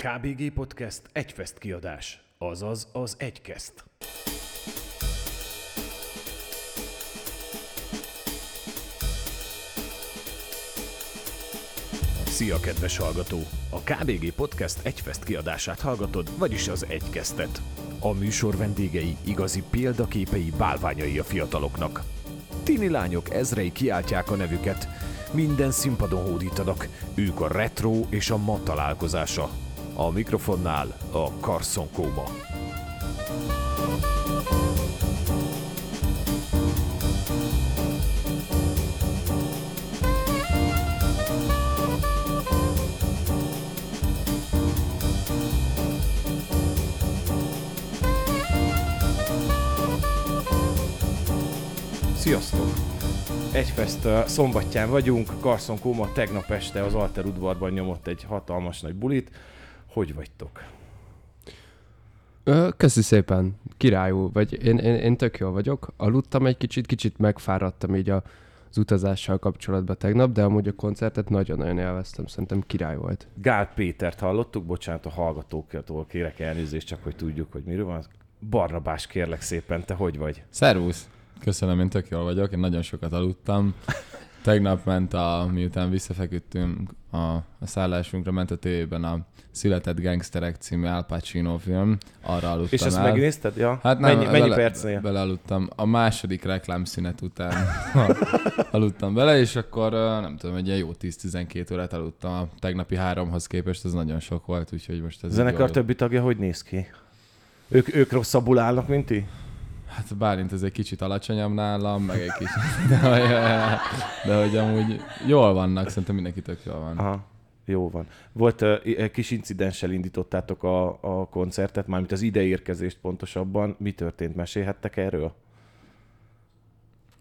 KBG Podcast egyfest kiadás, azaz az egykeszt. Szia, kedves hallgató! A KBG Podcast egyfest kiadását hallgatod, vagyis az egykesztet. A műsor vendégei igazi példaképei, bálványai a fiataloknak. Tini lányok ezrei kiáltják a nevüket, minden színpadon hódítanak, ők a retro és a ma találkozása. A mikrofonnál a Carson Kóma. Sziasztok! Egyfest szombatján vagyunk, Carson Kóma tegnap este az Alter udvarban nyomott egy hatalmas nagy bulit. Hogy vagytok? Köszi szépen, királyú, vagy én, én, én tök jól vagyok. Aludtam egy kicsit, kicsit megfáradtam így a, az utazással kapcsolatban tegnap, de amúgy a koncertet nagyon-nagyon élveztem, szerintem király volt. Gál Pétert hallottuk, bocsánat a hallgatóktól kérek elnézést, csak hogy tudjuk, hogy miről van. Barnabás, kérlek szépen, te hogy vagy? Szervusz! Köszönöm, én tök jól vagyok, én nagyon sokat aludtam. Tegnap ment a, miután visszafeküdtünk a, a szállásunkra, ment a tévében a Született Gangsterek című Al Pacino film, arra aludtam És ezt el. megnézted? Ja? Hát nem, mennyi, mennyi bele, percnél? Belealudtam. A második reklámszünet után aludtam bele, és akkor nem tudom, egy ilyen jó 10-12 órát aludtam. A tegnapi háromhoz képest ez nagyon sok volt, úgyhogy most ez A zenekar többi tagja hogy néz ki? Ők, ők rosszabbul állnak, mint ti? Hát Bálint ez egy kicsit alacsonyabb nálam, meg egy kicsit, de, hogy, de hogy amúgy jól vannak, szerintem mindenki tök jól van. Aha, jó van. Volt uh, egy kis incidenssel indítottátok a, a koncertet, mármint az ideérkezést pontosabban. Mi történt? Mesélhettek erről?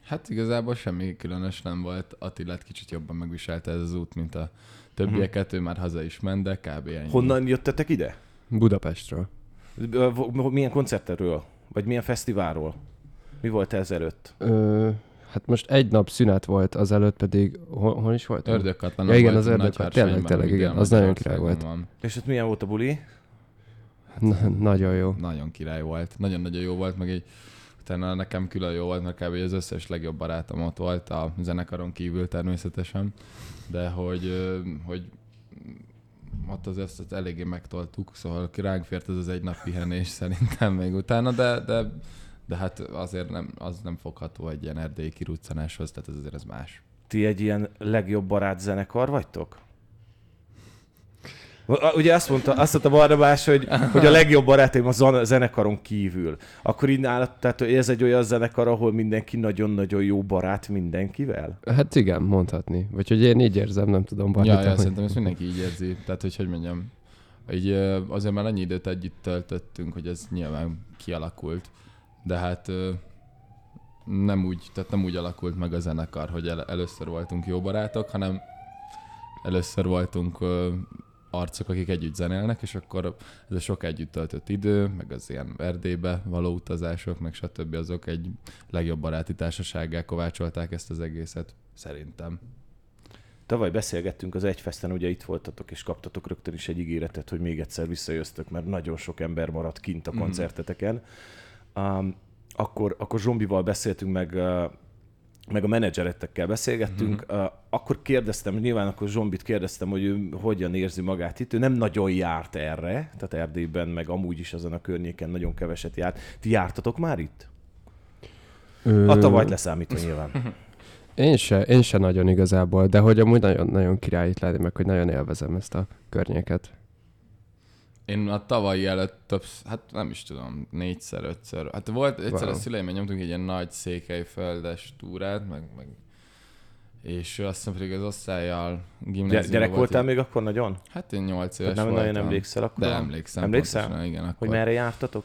Hát igazából semmi különös nem volt. Attilát kicsit jobban megviselte ez az út, mint a többieket, ő már haza is ment, de kb. ennyi. Honnan jöttetek ide? Budapestről. Milyen koncertről? Vagy milyen fesztiválról? Mi volt ezelőtt? Ö, hát most egy nap szünet volt, azelőtt pedig, hol, hol is volt? Ördögkatlan. Ja, igen, az ördögkatlan. Tényleg, tényleg, igen, az nagyon király volt. Van. És ott milyen volt a buli? Na, nagyon jó. Nagyon király volt. Nagyon-nagyon jó volt, meg egy utána nekem külön jó volt, mert kb. az összes legjobb barátom ott volt, a zenekaron kívül természetesen, de hogy, hogy ott az ezt eléggé megtoltuk, szóval ránk fért ez az egy nap pihenés szerintem még utána, de, de, de hát azért nem, az nem fogható egy ilyen erdélyi kiruccanáshoz, tehát ez azért ez más. Ti egy ilyen legjobb barát zenekar vagytok? Ugye azt mondta, azt mondta Barnabás, hogy, hogy a legjobb barátaim a zenekaron kívül. Akkor így nálad, tehát hogy ez egy olyan zenekar, ahol mindenki nagyon-nagyon jó barát mindenkivel? Hát igen, mondhatni. Vagy hogy én így érzem, nem tudom. Barni, Ja, ja, hogy- szerintem ezt mindenki így érzi. Tehát, hogy hogy mondjam, így, azért már annyi időt együtt töltöttünk, hogy ez nyilván kialakult. De hát nem úgy, tehát nem úgy alakult meg a zenekar, hogy el, először voltunk jó barátok, hanem először voltunk arcok, akik együtt zenélnek, és akkor ez a sok együtt töltött idő, meg az ilyen Erdélybe való utazások, meg stb. azok egy legjobb baráti társasággá kovácsolták ezt az egészet, szerintem. Tavaly beszélgettünk az Egyfesten, ugye itt voltatok, és kaptatok rögtön is egy ígéretet, hogy még egyszer visszajöztök, mert nagyon sok ember maradt kint a Mhm. koncerteteken. Um, akkor, akkor Zsombival beszéltünk meg, meg a menedzseretekkel beszélgettünk, Mhm. uh, akkor kérdeztem, nyilván akkor Zsombit kérdeztem, hogy ő hogyan érzi magát itt. Ő nem nagyon járt erre, tehát Erdélyben, meg amúgy is azon a környéken nagyon keveset járt. Ti jártatok már itt? Ö, A tavalyt leszámítva nyilván. Én se, én se nagyon igazából, de hogy amúgy nagyon-nagyon király itt lenni, meg hogy nagyon élvezem ezt a környéket. Én a tavalyi előtt több, hát nem is tudom, négyszer, ötször. Hát volt egyszer Wow. a szüleimmel nyomtunk egy ilyen nagy székelyföldes túrát, meg, meg és azt hiszem pedig az osztályjal gimnáziumban gyerek volt voltál egy- még akkor nagyon? Hát én nyolc éves nem voltam. nagyon emlékszel akkor? De emlékszem. Emlékszel? pontosan, Igen, akkor. Hogy merre jártatok?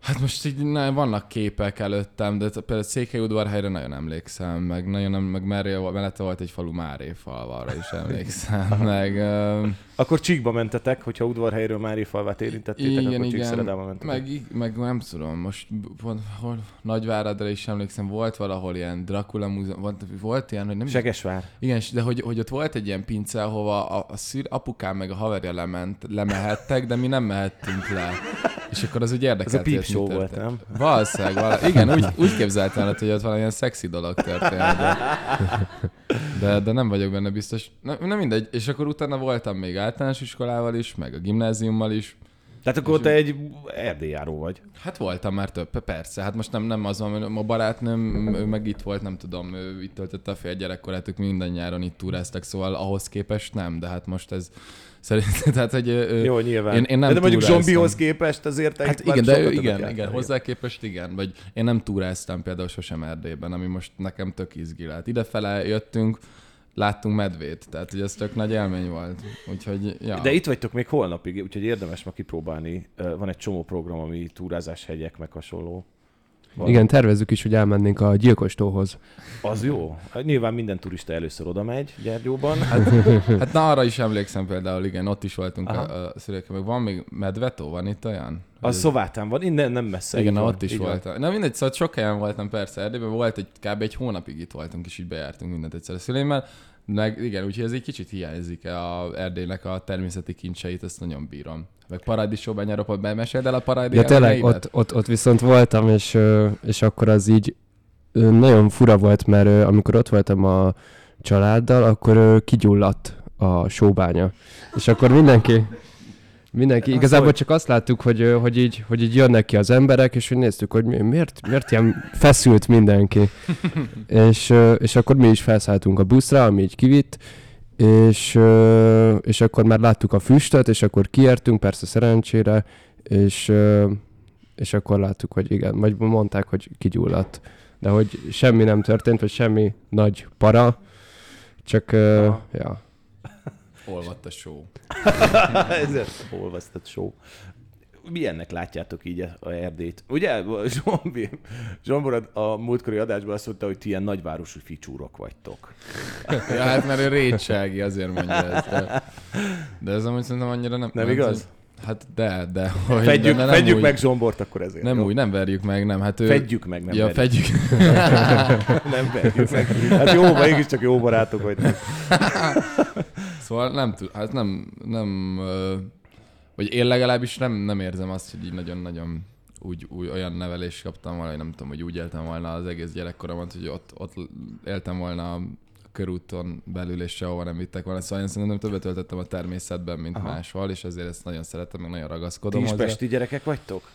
Hát most így ne, vannak képek előttem, de például Székelyudvarhelyre nagyon emlékszem, meg nagyon nem, meg merre, mellette volt egy falu Máréfalva, arra is emlékszem, meg, ö, Akkor csíkba mentetek, hogyha udvarhelyről Mári falvát érintettétek, Igen, akkor igen. Mentetek. meg, meg nem tudom, most b- hol, Nagyváradra is emlékszem, volt valahol ilyen Dracula múzeum, volt, volt ilyen, hogy nem Segesvár. Igen, de hogy, hogy ott volt egy ilyen pince, ahova a, a szűr, apukám meg a haverja lement, lemehettek, de mi nem mehettünk le. És akkor az úgy Ez érdekelt. a mi show volt, nem? Valószínűleg, vala... igen, úgy, úgy képzeltem el, hogy ott valamilyen szexi dolog történt, de, de, de nem vagyok benne biztos. Na, nem mindegy, és akkor utána voltam még általános iskolával is, meg a gimnáziummal is. Tehát akkor te egy erdélyjáró vagy. Hát voltam már több, persze. Hát most nem, nem az van, a barátnőm, ő meg itt volt, nem tudom, ő itt töltötte a fél gyerekkorát, ők minden nyáron itt túráztak, szóval ahhoz képest nem, de hát most ez szerintem, tehát hogy ő, Jó, nyilván. Én, én nem de mondjuk túráztam. zombihoz képest azért Hát igen, de ő, igen, igen, járni. hozzá képest igen, vagy én nem túráztam például sosem Erdélyben, ami most nekem tök izgi lett. Idefele jöttünk, láttunk medvét, tehát hogy ez tök nagy élmény volt. Úgyhogy, ja. De itt vagytok még holnapig, úgyhogy érdemes ma kipróbálni. Van egy csomó program, ami túrázás, hegyek, meg hasonló. Van. Igen, tervezzük is, hogy elmennénk a gyilkostóhoz. Az jó. Hát Nyilván minden turista először oda megy Gyergyóban. Hát na arra is emlékszem például, igen, ott is voltunk Aha. a, a szülőkkel, meg van még medvetó, van itt olyan? Az szovátán van, innen nem messze. Igen, na, van, ott is van. voltam. Na mindegy, szóval sok helyen voltam persze Erdélyben, volt egy kb. egy hónapig itt voltunk, és így bejártunk mindent egyszer a szüleimmel. Meg igen, úgyhogy ez egy kicsit hiányzik a Erdélynek a természeti kincseit, ezt nagyon bírom. Meg paradicsóban nyarapot bemeséld el a paradicsom. Ja, tényleg, ott, ott, ott viszont voltam, és, és akkor az így nagyon fura volt, mert amikor ott voltam a családdal, akkor kigyulladt a sóbánya. És akkor mindenki, mindenki, Az igazából hogy? csak azt láttuk, hogy, hogy, így, hogy így jönnek ki az emberek, és hogy néztük, hogy mi- miért, miért ilyen feszült mindenki. és, és akkor mi is felszálltunk a buszra, ami így kivitt, és, és akkor már láttuk a füstöt, és akkor kiértünk, persze szerencsére, és, és akkor láttuk, hogy igen, vagy mondták, hogy kigyulladt. De hogy semmi nem történt, vagy semmi nagy para, csak, Aha. ja. Olvadt a show. Ez olvasztott show. Milyennek látjátok így a Erdélyt? Ugye, Zsombi, Zsombor a múltkori adásban azt mondta, hogy ti ilyen nagyvárosú ficsúrok vagytok. ja, hát mert ő rétsági, azért mondja ezt. De, de ez amúgy szerintem annyira nem... Nem igaz? Hát de, de. Hogy, Fedjük, de, nem fedjük úgy, meg Zsombort akkor ezért. Nem jó? úgy, nem verjük meg, nem. Hát ő... Fedjük meg, nem ja, verjük. fedjük. nem verjük meg. Hát jó, mégiscsak jó barátok vagytok. Szóval nem tud, hát nem, nem, vagy én legalábbis nem, nem érzem azt, hogy így nagyon-nagyon úgy, úgy olyan nevelést kaptam volna, hogy nem tudom, hogy úgy éltem volna az egész gyerekkoromat, hogy ott, ott éltem volna körúton belül, és sehova nem vittek volna. Szóval én szerintem többet töltöttem a természetben, mint Aha. Máshol, és ezért ezt nagyon szeretem, meg nagyon Ti ragaszkodom is hozzá. pesti gyerekek vagytok?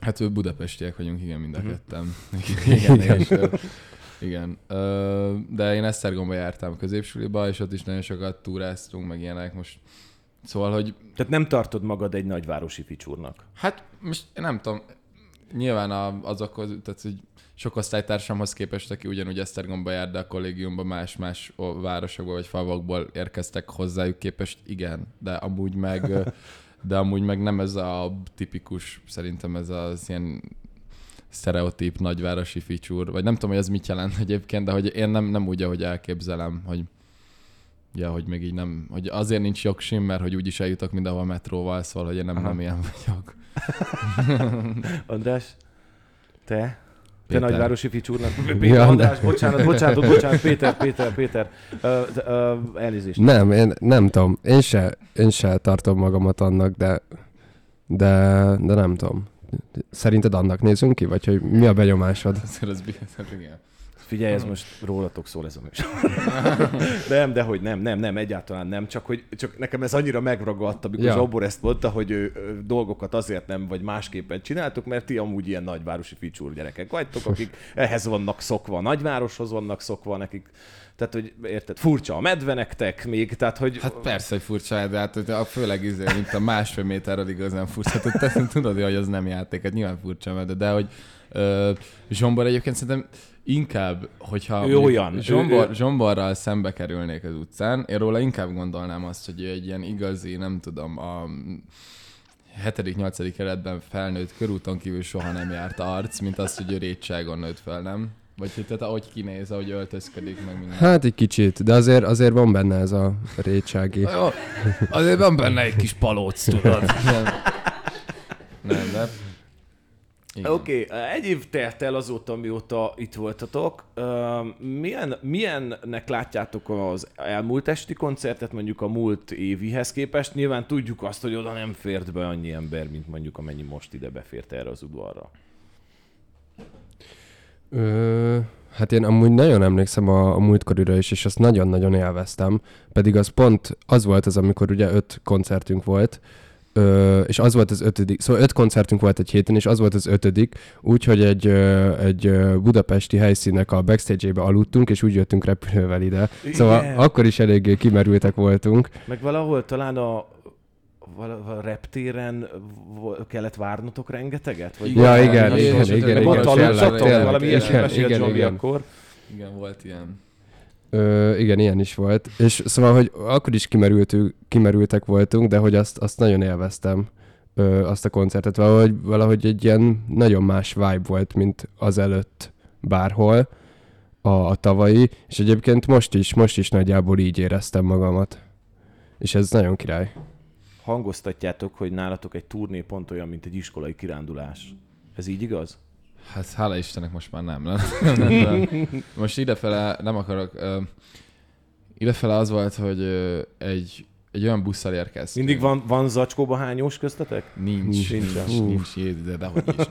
Hát ő budapestiek vagyunk, igen, mind a ketten. igen, és, igen. Ö, de én Esztergomba jártam középsuliba, és ott is nagyon sokat túráztunk, meg ilyenek. Most Szóval, hogy Tehát nem tartod magad egy nagyvárosi ficsúrnak. hát most én nem tudom, nyilván a, azokhoz, tehát hogy sok osztálytársamhoz képest, aki ugyanúgy Esztergomba jár, de a kollégiumban más-más városokból vagy falvakból érkeztek hozzájuk képest, igen, de amúgy meg, de amúgy meg nem ez a tipikus, szerintem ez az ilyen sztereotíp nagyvárosi ficsúr, vagy nem tudom, hogy ez mit jelent egyébként, de hogy én nem, nem úgy, ahogy elképzelem, hogy Ja, hogy még így nem, hogy azért nincs jogsim, mert hogy úgyis eljutok mindenhol metróval, szóval, hogy én nem, Aha. nem ilyen vagyok. András, te? Te Péter. nagyvárosi ficsúrnak. Ja, András, bocsánat, bocsánat, bocsánat, Péter, Péter, Péter. Uh, uh, elnézést. Nem, én nem tudom. Én se, én se tartom magamat annak, de, de, de nem tudom. Szerinted annak nézünk ki, vagy hogy mi a benyomásod? Azért az biztos, igen. Figyelj, ez most rólatok szól ez a műsor. nem, de hogy nem, nem, nem, egyáltalán nem, csak hogy csak nekem ez annyira megragadt, amikor ja. Zsobor ezt mondta, hogy ő, ő, dolgokat azért nem, vagy másképpen csináltuk, mert ti amúgy ilyen nagyvárosi ficsúr gyerekek vagytok, akik ehhez vannak szokva, a nagyvároshoz vannak szokva nekik. Tehát, hogy érted, furcsa a medve nektek még, tehát, hogy... Hát persze, hogy furcsa, de hát a főleg izé, mint a másfél méterről igazán furcsa. Tehát te tudod, hogy az nem játék, hát nyilván furcsa, mert de hogy ö, Zsombor egyébként szerintem inkább, hogyha Ő olyan, ő- Zsombor, ő- Zsomborral szembe kerülnék az utcán, én róla inkább gondolnám azt, hogy ő egy ilyen igazi, nem tudom, a 7.-8. keretben felnőtt körúton kívül soha nem járt arc, mint az, hogy ő rétságon nőtt fel, nem? Vagy hogy tehát ahogy kinéz, ahogy öltözködik, meg minden. Hát egy kicsit, de azért, azért van benne ez a rétsági. Azért van benne egy kis palóc, tudod. Nem, nem de... Oké, okay, egy év telt el azóta, mióta itt voltatok. Milyen, milyennek látjátok az elmúlt esti koncertet, mondjuk a múlt évihez képest? Nyilván tudjuk azt, hogy oda nem fért be annyi ember, mint mondjuk amennyi most ide befért erre az udvarra. Ö, hát én amúgy nagyon emlékszem a, a múltkorira is, és azt nagyon-nagyon élveztem. Pedig az pont az volt az, amikor ugye öt koncertünk volt, Ö, és az volt az ötödik, szóval öt koncertünk volt egy héten, és az volt az ötödik, úgyhogy egy, ö, egy budapesti helyszínnek a backstage-ébe aludtunk, és úgy jöttünk repülővel ide. Szóval Igen. akkor is eléggé kimerültek voltunk. Meg valahol talán a a reptéren kellett várnotok rengeteget? Vagy Ja, valami igen, hasonló? igen, igen, Meg igen, ott tényleg, aludtatok? tényleg, Valami igen, ilyesmi mesélt igen, Zsombi igen. akkor. Igen, volt ilyen. Ö, igen, ilyen is volt. És szóval, hogy akkor is kimerültünk, kimerültek voltunk, de hogy azt, azt nagyon élveztem, ö, azt a koncertet. Valahogy, valahogy egy ilyen nagyon más vibe volt, mint az előtt bárhol a, a tavalyi, és egyébként most is, most is nagyjából így éreztem magamat. És ez nagyon király. Hangoztatjátok, hogy nálatok egy turné pont olyan, mint egy iskolai kirándulás. Ez így igaz? Hát hála Istennek most már nem. nem, nem, nem. Most idefele nem akarok... Uh, idefele az volt, hogy uh, egy, egy olyan busszal érkeztünk. Mindig van, van zacskóba hányós köztetek? Nincs, Nincs. nincs, nincs, Jézus, de dehogy is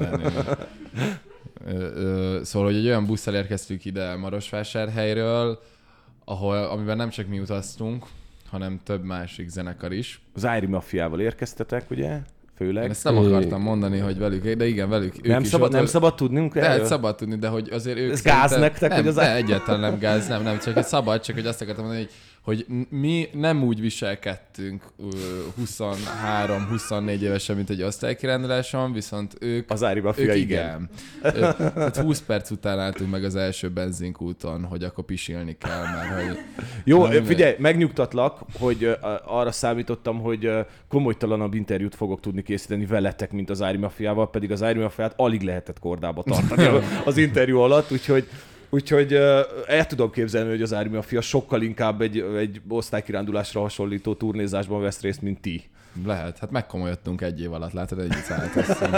Szóval, hogy egy olyan busszal érkeztünk ide Marosvásárhelyről, ahol, amiben nem csak mi utaztunk, hanem több másik zenekar is. Az Ári Mafiával érkeztetek, ugye? Főleg. Én ezt nem akartam mondani, hogy velük, de igen, velük. ők nem, is szabad, ott nem szabad tudnunk De hát erről? szabad tudni, de hogy azért ők Ez gáz nektek, nem, hogy az ne, á- egyáltalán nem gáz, nem, nem, csak egy szabad, csak hogy azt akartam mondani, hogy, hogy mi nem úgy viselkedtünk ö, 23-24 évesen, mint egy osztálykiránduláson, viszont ők Az Ári Mafia, ők igen. igen. Ö, Tehát 20 perc után álltunk meg az első benzinkúton, hogy akkor pisilni kell, mert hogy... Jó, Na, figyelj, megnyugtatlak, hogy arra számítottam, hogy komolytalanabb interjút fogok tudni készíteni veletek, mint az Ári Mafiával, pedig az Ári Mafiát alig lehetett kordába tartani az interjú alatt, úgyhogy Úgyhogy el tudom képzelni, hogy az Ári Mafia sokkal inkább egy, egy osztálykirándulásra hasonlító turnézásban vesz részt, mint ti. Lehet, hát megkomolyodtunk egy év alatt, látod, együtt szálltoztunk.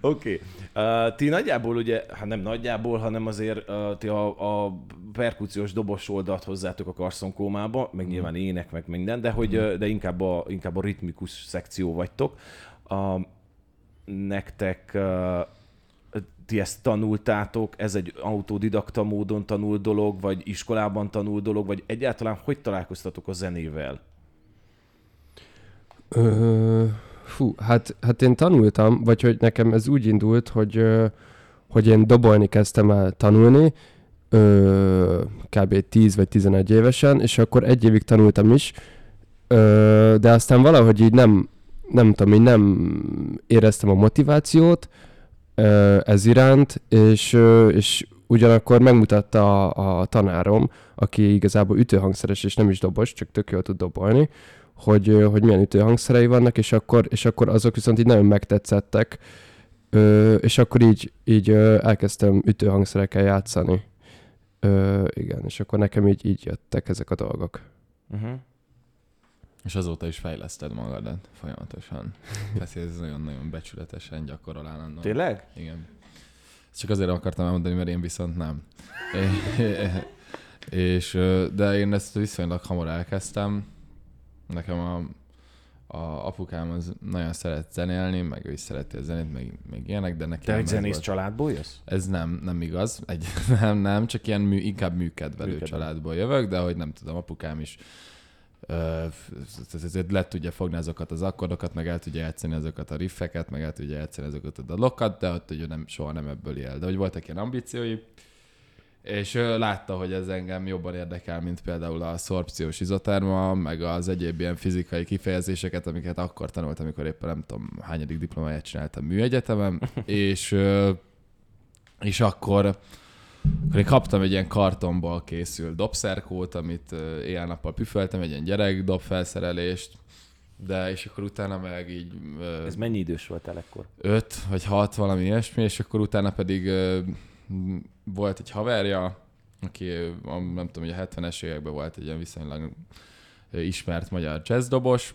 Oké. Okay. Uh, ti nagyjából ugye, hát nem nagyjából, hanem azért uh, ti a, a perkúciós dobos oldalt hozzátok a karszonkómába, meg nyilván ének, meg minden, de, hogy, uh, de inkább a, inkább a ritmikus szekció vagytok. Uh, nektek uh, ti ezt tanultátok, ez egy autodidakta módon tanult dolog, vagy iskolában tanult dolog, vagy egyáltalán hogy találkoztatok a zenével? Ö, fú, hát, hát én tanultam, vagy hogy nekem ez úgy indult, hogy, hogy én dobolni kezdtem el tanulni, ö, kb. 10 vagy 11 évesen, és akkor egy évig tanultam is, ö, de aztán valahogy így nem, nem tudom, így nem éreztem a motivációt ez iránt, és, és ugyanakkor megmutatta a, a tanárom, aki igazából ütőhangszeres és nem is dobos, csak tök jól tud dobolni, hogy, hogy milyen ütőhangszerei vannak, és akkor, és akkor azok viszont így nagyon megtetszettek, ö, és akkor így, így elkezdtem ütőhangszerekkel játszani. Ö, igen, és akkor nekem így, így jöttek ezek a dolgok. Uh-huh. És azóta is fejleszted magadat folyamatosan. Tehát ez nagyon-nagyon becsületesen gyakorol állandóan. Tényleg? Igen. Ezt csak azért akartam elmondani, mert én viszont nem. és, de én ezt viszonylag hamar elkezdtem. Nekem a, a apukám az nagyon szeret zenélni, meg ő is szereti a zenét, meg, meg ilyenek, de nekem Te egy zenész volt- családból jössz? Ez nem, nem igaz. Egy, nem, nem, csak ilyen mű, inkább műkedvelő Műkedvelő. családból jövök, de hogy nem tudom, apukám is ezért le tudja fogni azokat az akkordokat, meg el tudja játszani azokat a riffeket, meg el tudja játszani azokat a dalokat, de ott ugye nem, soha nem ebből él. De hogy voltak ilyen ambíciói, és ö, látta, hogy ez engem jobban érdekel, mint például a szorpciós izoterma, meg az egyéb ilyen fizikai kifejezéseket, amiket akkor tanultam, amikor éppen nem tudom, hányadik diplomáját csináltam műegyetemen, és, és akkor, akkor én kaptam egy ilyen kartonból készült dobszerkót, amit éjjel-nappal püföltem, egy ilyen gyerek dobfelszerelést, de és akkor utána meg így Ez mennyi idős voltál ekkor? öt vagy hat valami ilyesmi, és akkor utána pedig volt egy haverja, aki nem tudom, hogy a 70-es években volt egy ilyen viszonylag ismert magyar jazzdobos,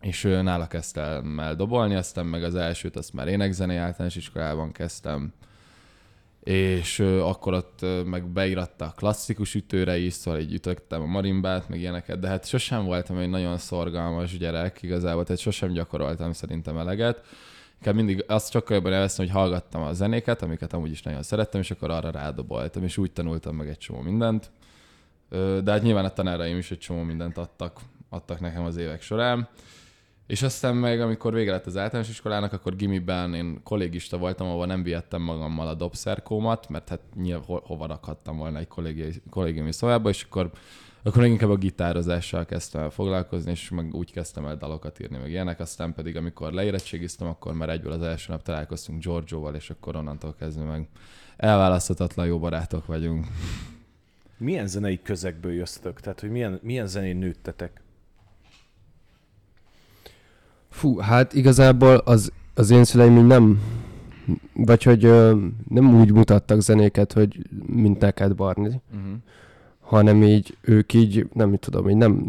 és nála kezdtem el dobolni, aztán meg az elsőt azt már énekzenei általános iskolában kezdtem, és akkor ott meg beiratta a klasszikus ütőre is, szóval így ütöttem a marimbát, meg ilyeneket, de hát sosem voltam egy nagyon szorgalmas gyerek igazából, tehát sosem gyakoroltam szerintem eleget. Inkább mindig azt csak jobban elveszem, hogy hallgattam a zenéket, amiket amúgy is nagyon szerettem, és akkor arra rádoboltam, és úgy tanultam meg egy csomó mindent. De hát nyilván a tanáraim is egy csomó mindent adtak, adtak nekem az évek során. És aztán meg, amikor vége lett az általános iskolának, akkor gimiben én kollégista voltam, ahol nem vihettem magammal a dobszerkómat, mert hát nyilván ho- hova rakhattam volna egy kollégi- kollégiumi szobába, és akkor, akkor inkább a gitározással kezdtem el foglalkozni, és meg úgy kezdtem el dalokat írni, meg ilyenek, aztán pedig amikor leérettségiztem, akkor már egyből az első nap találkoztunk Giorgioval, és akkor onnantól kezdve meg elválaszthatatlan jó barátok vagyunk. Milyen zenei közegből jöttök? Tehát, hogy milyen, milyen zenén nőttetek? Fú, hát igazából az, az én szüleim így nem, vagy hogy ö, nem úgy mutattak zenéket, hogy mint neked, Barni, Uh-huh. hanem így ők így, nem tudom, így nem,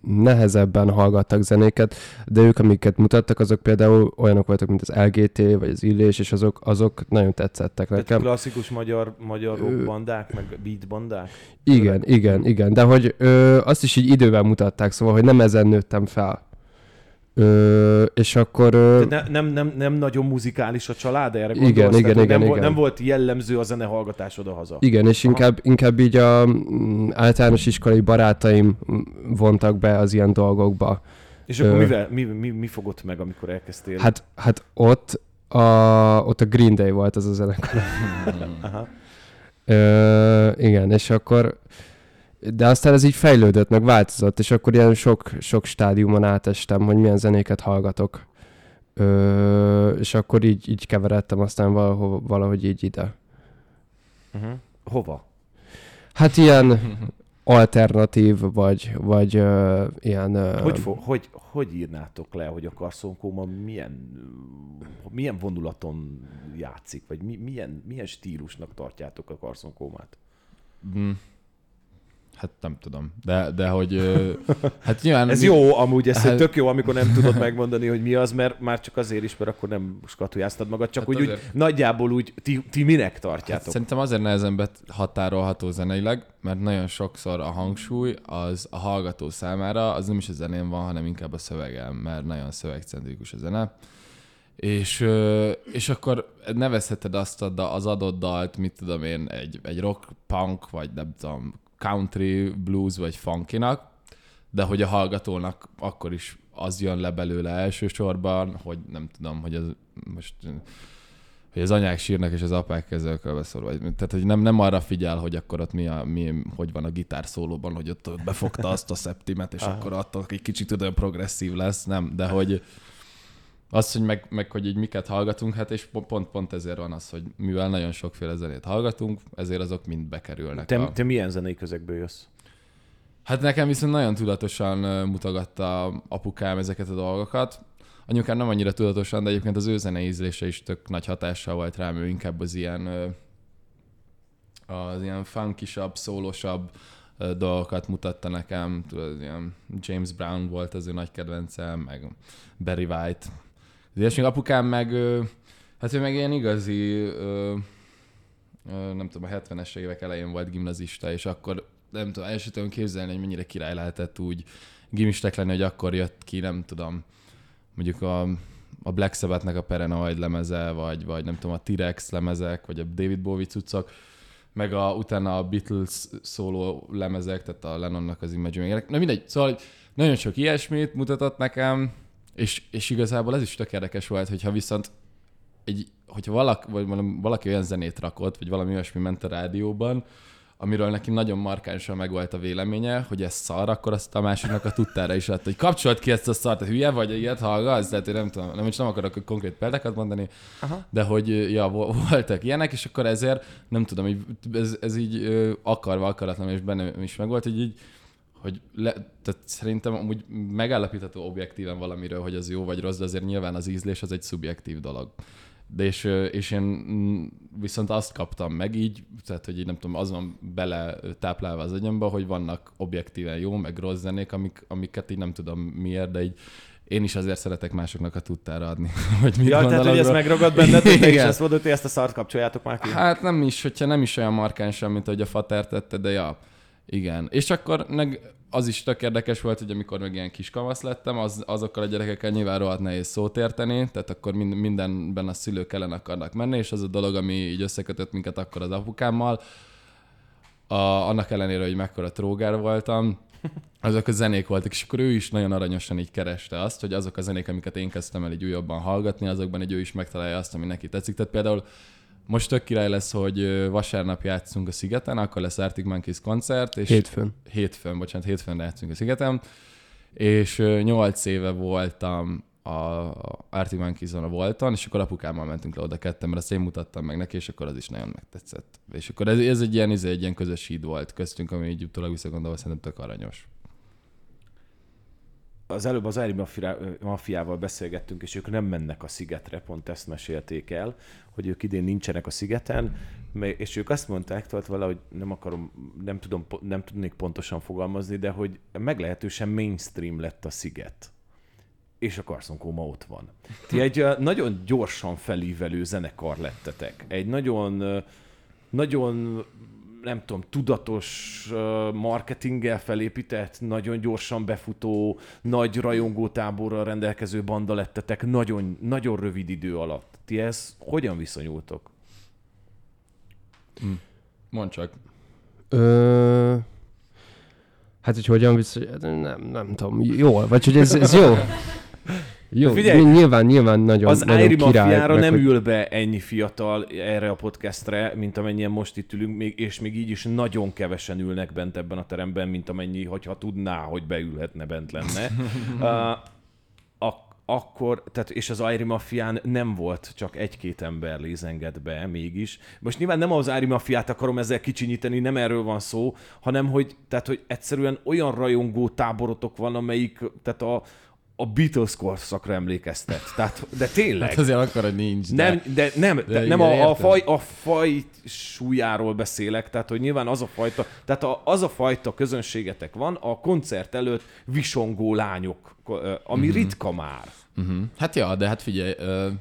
nehezebben hallgattak zenéket, de ők, amiket mutattak, azok például olyanok voltak, mint az LGT, vagy az Illés, és azok, azok nagyon tetszettek Tehát nekem. klasszikus magyar, magyar rock bandák, meg beat bandák? Igen, igen, igen, de hogy ö, azt is így idővel mutatták, szóval, hogy nem ezen nőttem fel. Ö, és akkor... Ö, ne, nem, nem, nem nagyon muzikális a család, erre Igen, gondolsz? igen, hogy igen, nem, Volt, igen. nem volt jellemző a zenehallgatás oda-haza. Igen, és Aha. inkább, inkább így a mm, általános iskolai barátaim mm, vontak be az ilyen dolgokba. És akkor Ö- mivel, mi, mi, mi fogott meg, amikor elkezdtél? Hát, hát ott, a, ott a Green Day volt az a zenekar. Aha. Ö, igen, és akkor de aztán ez így fejlődött, meg változott, és akkor ilyen sok, sok stádiumon átestem, hogy milyen zenéket hallgatok. Ö, és akkor így, így keveredtem aztán valahogy, valahogy így ide. Uh-huh. Hova? Hát ilyen alternatív, vagy, vagy ö, ilyen... Ö, Hogy, fo- hogy, hogy írnátok le, hogy a karszonkóma milyen, milyen vonulaton játszik, vagy mi, milyen, milyen stílusnak tartjátok a karszonkómát? Mm. Hát nem tudom. De, de hogy... Hát nyilván... Ez mi- jó, amúgy ez Hát- tök jó, amikor nem tudod megmondani, hogy mi az, mert már csak azért is, mert akkor nem skatujáztad magad, csak Hát úgy, azért. nagyjából úgy ti, ti minek Hát tartjátok? szerintem azért nehezen határolható zeneileg, mert nagyon sokszor a hangsúly az a hallgató számára az nem is a zenén van, hanem inkább a szövegem, mert nagyon szövegcentrikus a zene. És, és akkor nevezheted azt az adott dalt, mit tudom én, egy, egy rock, punk, vagy nem tudom, country, blues, vagy funkinak, de hogy a hallgatónak akkor is az jön le belőle elsősorban, hogy nem tudom, hogy az most hogy az anyák sírnak és az apák kezőkkel beszól, vagy tehát hogy nem, nem arra figyel, hogy akkor ott mi, a, mi hogy van a gitár szólóban, hogy ott, ott befogta azt a szeptimet, és akkor attól egy kicsit olyan progresszív lesz, nem, de hogy az, hogy meg, meg hogy így miket hallgatunk, hát és po- pont, pont ezért van az, hogy mivel nagyon sokféle zenét hallgatunk, ezért azok mind bekerülnek. Te, a... te milyen zenei közegből jössz? Hát nekem viszont nagyon tudatosan mutogatta apukám ezeket a dolgokat. Anyukám nem annyira tudatosan, de egyébként az ő zenei ízlése is tök nagy hatással volt rám, ő inkább az ilyen az ilyen funkisabb, szólósabb ö, dolgokat mutatta nekem. Tudod, ilyen James Brown volt az ő nagy kedvencem, meg Barry White. Az ilyesmi apukám meg, hát ő meg ilyen igazi, nem tudom, a 70-es évek elején volt gimnazista, és akkor nem tudom, el sem tudom képzelni, hogy mennyire király lehetett úgy gimistek lenni, hogy akkor jött ki, nem tudom, mondjuk a, a Black Sabbath-nek a Paranoid lemeze, vagy, vagy nem tudom, a T-Rex lemezek, vagy a David Bowie cuccok, meg a, utána a Beatles szóló lemezek, tehát a Lennonnak az Imagineering. Na mindegy, szóval nagyon sok ilyesmit mutatott nekem, és, és igazából ez is tök érdekes volt, hogyha viszont egy, hogyha valaki, vagy valaki olyan zenét rakott, vagy valami olyasmi ment a rádióban, amiről neki nagyon markánsan megvolt a véleménye, hogy ez szar, akkor azt a másiknak a tudtára is adta, hogy kapcsolt ki ezt a szart, te hülye vagy, ilyet hallgatsz, tehát én nem tudom, nem, most nem akarok konkrét példákat mondani, Aha. de hogy ja, vo- voltak ilyenek, és akkor ezért, nem tudom, hogy ez, ez így akarva, akaratlan, és bennem is megvolt, hogy így hogy le, tehát szerintem amúgy megállapítható objektíven valamiről, hogy az jó vagy rossz, de azért nyilván az ízlés az egy szubjektív dolog. De és, és én mm, viszont azt kaptam meg így, tehát hogy így nem tudom, az van bele táplálva az agyamba, hogy vannak objektíven jó, meg rossz zenék, amik, amiket így nem tudom miért, de így én is azért szeretek másoknak a tudtára adni. hogy mit Ja, tehát, hogy ez megragad benned, hogy te is ezt mondod, hogy ezt a szart kapcsoljátok már ki? Hát nem is, hogyha nem is olyan markánsan, mint ahogy a fater tette, de ja, igen. És akkor meg az is tök érdekes volt, hogy amikor meg ilyen kiskamasz lettem, az, azokkal a gyerekekkel nyilván rohadt nehéz szót érteni, tehát akkor mind, mindenben a szülők ellen akarnak menni, és az a dolog, ami így összekötött minket akkor az apukámmal, a, annak ellenére, hogy mekkora trógár voltam, azok a zenék voltak, és akkor ő is nagyon aranyosan így kereste azt, hogy azok a zenék, amiket én kezdtem el így újabban hallgatni, azokban egy ő is megtalálja azt, ami neki tetszik. Tehát például most tök király lesz, hogy vasárnap játszunk a Szigeten, akkor lesz Arctic Monkeys koncert. És Hétfőn. Hétfőn, bocsánat, hétfőn játszunk a Szigeten. És nyolc éve voltam a Arctic monkeys a voltan, és akkor apukámmal mentünk le oda ketten, mert azt én mutattam meg neki, és akkor az is nagyon megtetszett. És akkor ez, ez egy ilyen, ez egy ilyen közös híd volt köztünk, ami így utólag visszagondolva szerintem tök aranyos az előbb az Ári mafiával beszélgettünk, és ők nem mennek a szigetre, pont ezt mesélték el, hogy ők idén nincsenek a szigeten, és ők azt mondták, tehát valahogy nem akarom, nem, tudom, nem tudnék pontosan fogalmazni, de hogy meglehetősen mainstream lett a sziget és a Carson ma ott van. Ti egy nagyon gyorsan felívelő zenekar lettetek. Egy nagyon, nagyon nem tudom, tudatos marketinggel felépített, nagyon gyorsan befutó, nagy rajongótáborral rendelkező banda lettetek nagyon, nagyon rövid idő alatt. Ti ez hogyan viszonyultok? Hm. Mondd csak. Ö... Hát, hogy hogyan viszonyultok, nem, nem tudom, jól, vagy hogy ez, ez jó. Jó, Figyelj, nyilván, nyilván nagyon, Az nagyon Ári Mafiára nem hogy... ül be ennyi fiatal erre a podcastre, mint amennyien most itt ülünk, még, és még így is nagyon kevesen ülnek bent ebben a teremben, mint amennyi, hogyha tudná, hogy beülhetne, bent lenne. uh, akkor, tehát, és az Airi Mafián nem volt csak egy-két ember lézenged be mégis. Most nyilván nem az Airi Mafiát akarom ezzel kicsinyíteni, nem erről van szó, hanem hogy, tehát, hogy egyszerűen olyan rajongó táborotok van, amelyik, tehát a, a Beatles korszakra emlékeztet. Tehát, de tényleg. Hát azért akar, hogy nincs. De... Nem, de nem, de, de nem a, a, faj, a faj súlyáról beszélek, tehát hogy nyilván az a fajta, tehát a, az a fajta közönségetek van a koncert előtt visongó lányok, ami uh-huh. ritka már. Uh-huh. Hát ja, de hát figyelj, uh...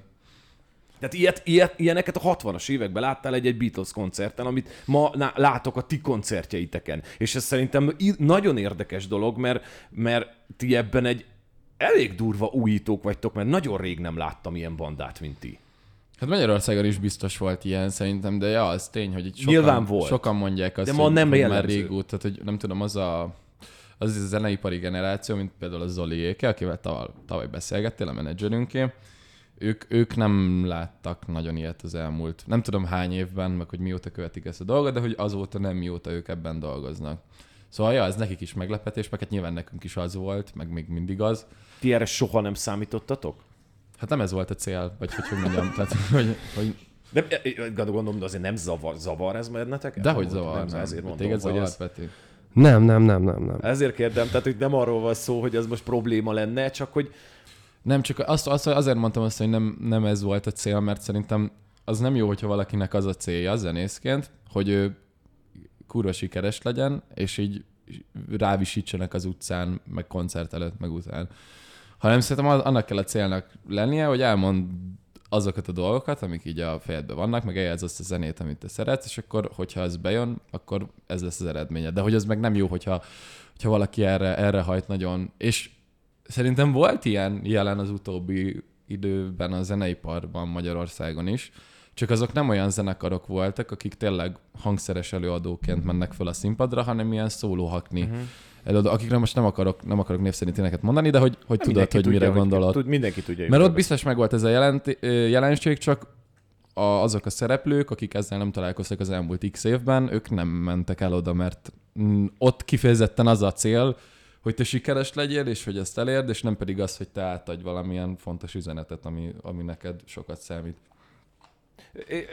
Tehát ilyet, ilyet, ilyeneket a 60-as években láttál egy-egy Beatles koncerten, amit ma látok a ti koncertjeiteken. És ez szerintem nagyon érdekes dolog, mert, mert ti ebben egy elég durva újítók vagytok, mert nagyon rég nem láttam ilyen bandát, mint ti. Hát Magyarországon is biztos volt ilyen szerintem, de ja, az tény, hogy itt sokan, Nyilván volt. sokan mondják azt, de ma nem hogy már régóta, tehát hogy nem tudom, az a az a zeneipari generáció, mint például a Zoliéke, akivel tavaly, tavaly beszélgettél, a menedzserünké, ők, ők nem láttak nagyon ilyet az elmúlt, nem tudom hány évben, meg hogy mióta követik ezt a dolgot, de hogy azóta nem mióta ők ebben dolgoznak. Szóval ja, ez nekik is meglepetés, meg hát nyilván nekünk is az volt, meg még mindig az. Ti erre soha nem számítottatok? Hát nem ez volt a cél, vagy hogy hogy mondjam, tehát hogy, hogy de gondolom, de azért nem zavar, zavar ez benneteket? Dehogy zavar, nem, nem. ezért mondom, Téged zavar, ez... Peti? Nem, nem, nem, nem, nem. Ezért kérdem, tehát hogy nem arról van szó, hogy ez most probléma lenne, csak hogy... Nem, csak azt, azt azért mondtam azt, hogy nem, nem ez volt a cél, mert szerintem az nem jó, hogyha valakinek az a célja zenészként, hogy ő kurva sikeres legyen, és így rávisítsenek az utcán, meg koncert előtt, meg után. Hanem szerintem annak kell a célnak lennie, hogy elmond azokat a dolgokat, amik így a fejedben vannak, meg eljátsz azt a zenét, amit te szeretsz, és akkor, hogyha ez bejön, akkor ez lesz az eredménye. De hogy az meg nem jó, hogyha, hogyha valaki erre, erre hajt nagyon. És szerintem volt ilyen jelen az utóbbi időben a zeneiparban Magyarországon is, csak azok nem olyan zenekarok voltak, akik tényleg hangszeres előadóként mennek fel a színpadra, hanem ilyen szólóhakni uh-huh. előadó, akikre most nem akarok, nem akarok név szerint éneket mondani, de hogy, hogy tudod, hogy tudja, mire hogy gondolod. Tud, mindenki tudja. Mert ott biztos meg volt ez a jelent, jelenség, csak a, azok a szereplők, akik ezzel nem találkoztak az elmúlt x évben, ők nem mentek el oda, mert ott kifejezetten az a cél, hogy te sikeres legyél, és hogy ezt elérd, és nem pedig az, hogy te átadj valamilyen fontos üzenetet, ami, ami neked sokat számít.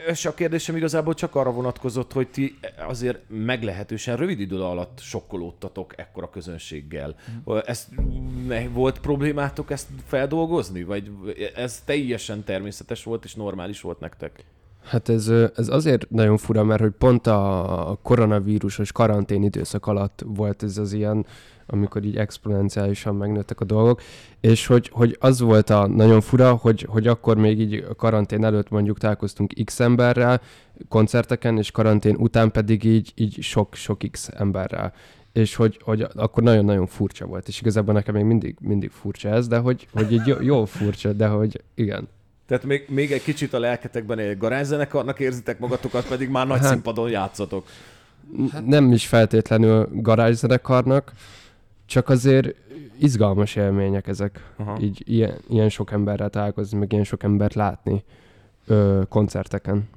És a kérdésem igazából csak arra vonatkozott, hogy ti azért meglehetősen rövid idő alatt sokkolódtatok ekkora közönséggel. Ez, ne, volt problémátok ezt feldolgozni? Vagy ez teljesen természetes volt és normális volt nektek? Hát ez, ez azért nagyon fura, mert hogy pont a koronavírusos karantén időszak alatt volt ez az ilyen, amikor így exponenciálisan megnőttek a dolgok, és hogy, hogy az volt a nagyon fura, hogy, hogy akkor még így a karantén előtt mondjuk találkoztunk x emberrel koncerteken, és karantén után pedig így, így sok, sok x emberrel és hogy, hogy akkor nagyon-nagyon furcsa volt, és igazából nekem még mindig, mindig furcsa ez, de hogy, hogy így jó, jó furcsa, de hogy igen. Tehát még, még egy kicsit a lelketekben egy garázszenekarnak érzitek magatokat, pedig már nagy Hát- színpadon játszatok. Hát nem is feltétlenül garázszenekarnak, csak azért izgalmas élmények ezek. Aha. Így ilyen, ilyen sok emberrel találkozni, meg ilyen sok embert látni ö, koncerteken.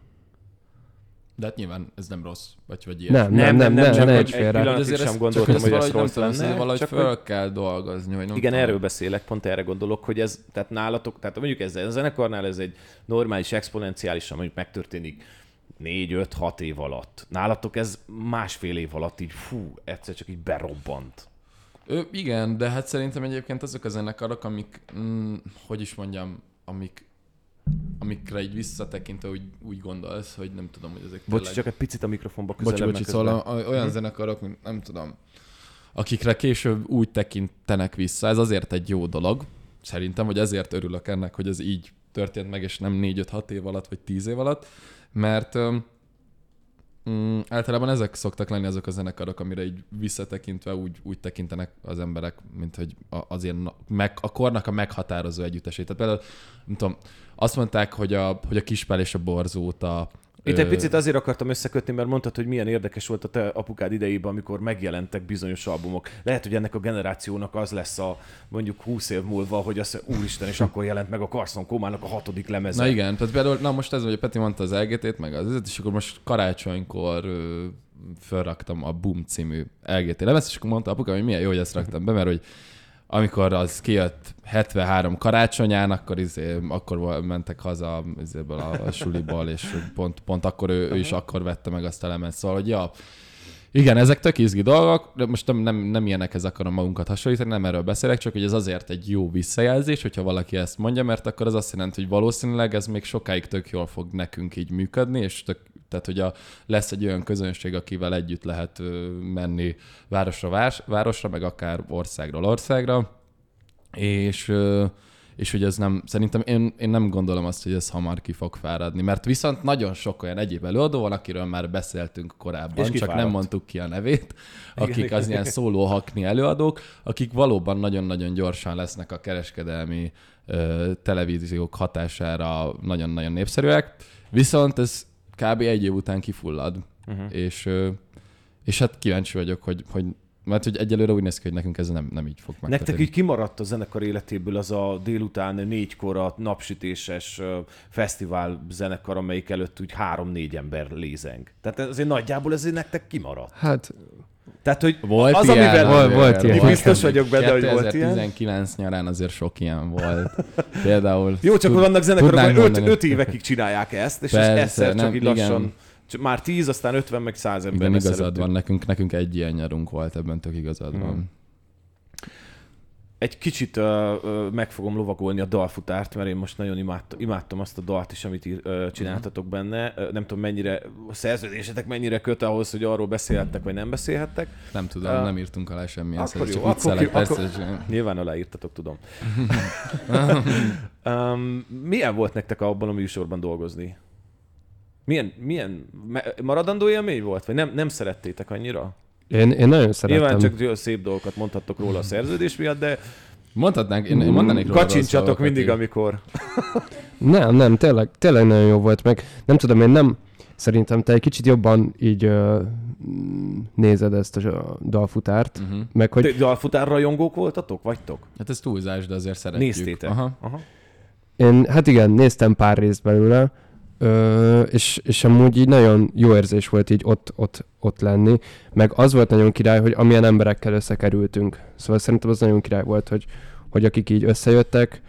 De hát nyilván ez nem rossz, vagy, vagy Nem, nem, nem, nem, csak ne hogy egy egy félre. pillanatig azért sem gondoltam, hogy ez nem rossz tudom, lenne. valahogy csak föl hogy- kell dolgozni, vagy nem Igen, tudom. erről beszélek, pont erre gondolok, hogy ez, tehát nálatok, tehát mondjuk ez a zenekarnál ez egy normális, exponenciálisan mondjuk megtörténik 4-5-6 év alatt. Nálatok ez másfél év alatt így, fú, egyszer csak így berobbant. Ö, igen, de hát szerintem egyébként azok a zenekarok, amik, mm, hogy is mondjam, amik, amikre így visszatekintve úgy, úgy gondolsz, hogy nem tudom, hogy ezek Bocs, csak egy picit a mikrofonba közelebb. bocsi, mert közben- szóval olyan zenekarok, mint nem tudom, akikre később úgy tekintenek vissza, ez azért egy jó dolog, szerintem, vagy ezért örülök ennek, hogy ez így történt meg, és nem 4-5-6 év alatt, vagy 10 év alatt, mert öm, mm, általában ezek szoktak lenni azok a zenekarok, amire így visszatekintve úgy, úgy tekintenek az emberek, mint hogy azért meg, a kornak a meghatározó együttesét. Tehát például, nem tudom, azt mondták, hogy a, hogy a Kispál és a Borzóta Itt egy picit azért akartam összekötni, mert mondtad, hogy milyen érdekes volt a te apukád idejében, amikor megjelentek bizonyos albumok. Lehet, hogy ennek a generációnak az lesz a mondjuk 20 év múlva, hogy mondja, úristen, és akkor jelent meg a Carson Komának a hatodik lemeze. Na igen, tehát például, na most ez, hogy Peti mondta az LGT-t, meg az és akkor most karácsonykor felraktam a Boom című LGT lemezt, és akkor mondta apuka, hogy milyen jó, hogy ezt raktam be, mert hogy amikor az kijött 73 karácsonyán, akkor, izé, akkor mentek haza izéből a, a suliból, és pont, pont akkor ő, ő, is akkor vette meg azt a lemezt. Szóval, hogy ja, igen, ezek tök izgi dolgok, de most nem, nem, nem ilyenekhez akarom magunkat hasonlítani, nem erről beszélek, csak hogy ez azért egy jó visszajelzés, hogyha valaki ezt mondja, mert akkor az azt jelenti, hogy valószínűleg ez még sokáig tök jól fog nekünk így működni, és tök, tehát hogy a, lesz egy olyan közönség, akivel együtt lehet menni városra, vás, városra, meg akár országról országra, és és hogy ez nem, szerintem én, én nem gondolom azt, hogy ez hamar ki fog fáradni, mert viszont nagyon sok olyan egyéb előadó van, akiről már beszéltünk korábban, csak nem mondtuk ki a nevét, akik igen, az ilyen szóló hakni előadók, akik valóban nagyon-nagyon gyorsan lesznek a kereskedelmi ö, televíziók hatására nagyon-nagyon népszerűek, viszont ez kb. egy év után kifullad, Uh-huh. és, és hát kíváncsi vagyok, hogy, hogy mert hogy egyelőre úgy néz ki, hogy nekünk ez nem, nem így fog Nektek megtörténni. így kimaradt a zenekar életéből az a délután négykor a napsütéses fesztivál zenekar, amelyik előtt úgy három-négy ember lézeng. Tehát azért nagyjából ezért nektek kimaradt. Hát Tehát, hogy Volt az, ilyen, amivel volt- volt ilyen. biztos vagyok benne, hogy volt ilyen. 2019 nyarán azért sok ilyen volt. Például... Jó, csak tud- vannak zenekarok, hogy öt, mondani. öt évekig csinálják ezt, és Persze, ez egyszer csak nem, így igen. lassan, csak már tíz, aztán 50, meg száz ember Igen, igazad van, nekünk, nekünk egy ilyen nyarunk volt, ebben tök igazad van. Egy kicsit uh, uh, meg fogom lovagolni a dalfutárt, mert én most nagyon imádtam, imádtam azt a dalt is, amit ír- uh, csináltatok benne. Uh, nem tudom, mennyire a szerződésetek mennyire köt ahhoz, hogy arról beszélhettek, vagy nem beszélhettek. Nem tudom, Ah. nem írtunk alá semmilyen Akkor szerződést, jó, csak akkor ki- persze. és- Nyilván aláírtatok, tudom. um, milyen volt nektek abban a műsorban dolgozni? Milyen, milyen maradandó élmény volt? Vagy nem, nem szerettétek annyira? Én, én nagyon szeretem. Nyilván csak jó, szép dolgokat mondhattok róla a szerződés miatt, de Mondhatnánk, én, én mondanék róla kacsincsatok mindig, amikor... Nem, nem, tényleg, tényleg nagyon jó volt, meg nem tudom, én nem, szerintem te egy kicsit jobban így ö, nézed ezt a dalfutárt, Uh-huh. meg hogy Te dalfutár rajongók voltatok? Vagytok? Hát ez túlzás, de azért szeretjük. Néztétek? Aha. Aha. én, hát igen, néztem pár részt belőle, ö, és, és amúgy így nagyon jó érzés volt így ott, ott, ott lenni, meg az volt nagyon király, hogy amilyen emberekkel összekerültünk. Szóval szerintem az nagyon király volt, hogy, hogy akik így összejöttek,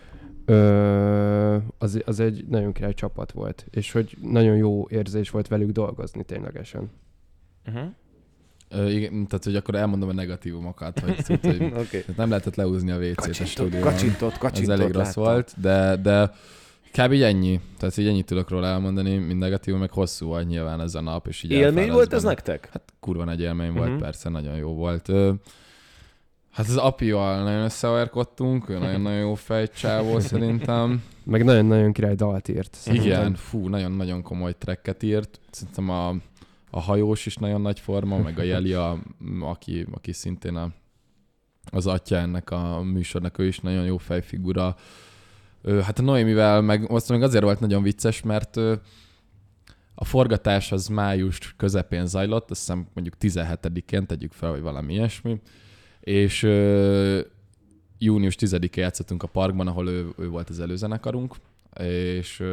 Ö, az, az egy nagyon király csapat volt, és hogy nagyon jó érzés volt velük dolgozni ténylegesen. Uh-huh. Ö, igen, tehát, hogy akkor elmondom a negatívumokat, hogy, tehát, hogy Oké. tehát nem lehetett leúzni a WC-t a stúdióban. kacsintott, kacsintott. Ez elég rossz láttam. volt, de, de kb. így ennyi. Tehát így ennyit tudok róla elmondani, mind negatív, meg hosszú volt nyilván ez a nap, és így Élmény volt ez benne. nektek? Hát kurva nagy élmény volt, Mhm. persze, nagyon jó volt. Hát az apival nagyon összeverkodtunk, ő nagyon-nagyon jó fejcsávó szerintem. Meg nagyon-nagyon király dalt írt. szerintem. Igen, fú, nagyon-nagyon komoly trekket írt. Szerintem a, a hajós is nagyon nagy forma, meg a Jeli, a, aki, aki szintén a, az atya ennek a műsornak, ő is nagyon jó fejfigura. Hát a Noémivel meg azt még azért volt nagyon vicces, mert a forgatás az május közepén zajlott, azt hiszem mondjuk 17-én tegyük fel, vagy valami ilyesmi, és június 10-én játszottunk a parkban, ahol ő, ő volt az előzenekarunk, és,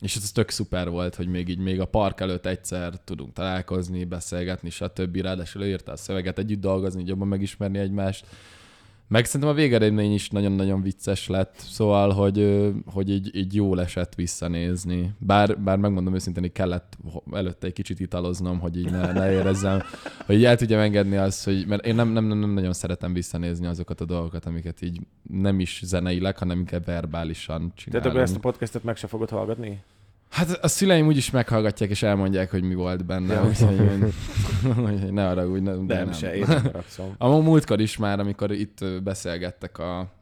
és ez tök szuper volt, hogy még így még a park előtt egyszer tudunk találkozni, beszélgetni, stb. Ráadásul ő írta a szöveget, együtt dolgozni, jobban megismerni egymást. Meg szerintem a végeredmény is nagyon-nagyon vicces lett, szóval, hogy, hogy így, így jól esett visszanézni. Bár, bár megmondom őszintén, hogy kellett előtte egy kicsit italoznom, hogy így ne, ne érezzem, hogy így el tudjam engedni azt, hogy, mert én nem, nem, nem, nem nagyon szeretem visszanézni azokat a dolgokat, amiket így nem is zeneileg, hanem inkább verbálisan Tehát csinálunk. akkor ezt a podcastet meg se fogod hallgatni? Hát a szüleim úgyis meghallgatják és elmondják, hogy mi volt benne, Ja. úgyhogy hogy ne arra úgy, ne, de Nem, nem. se, én nem. A múltkor is már, amikor itt beszélgettek a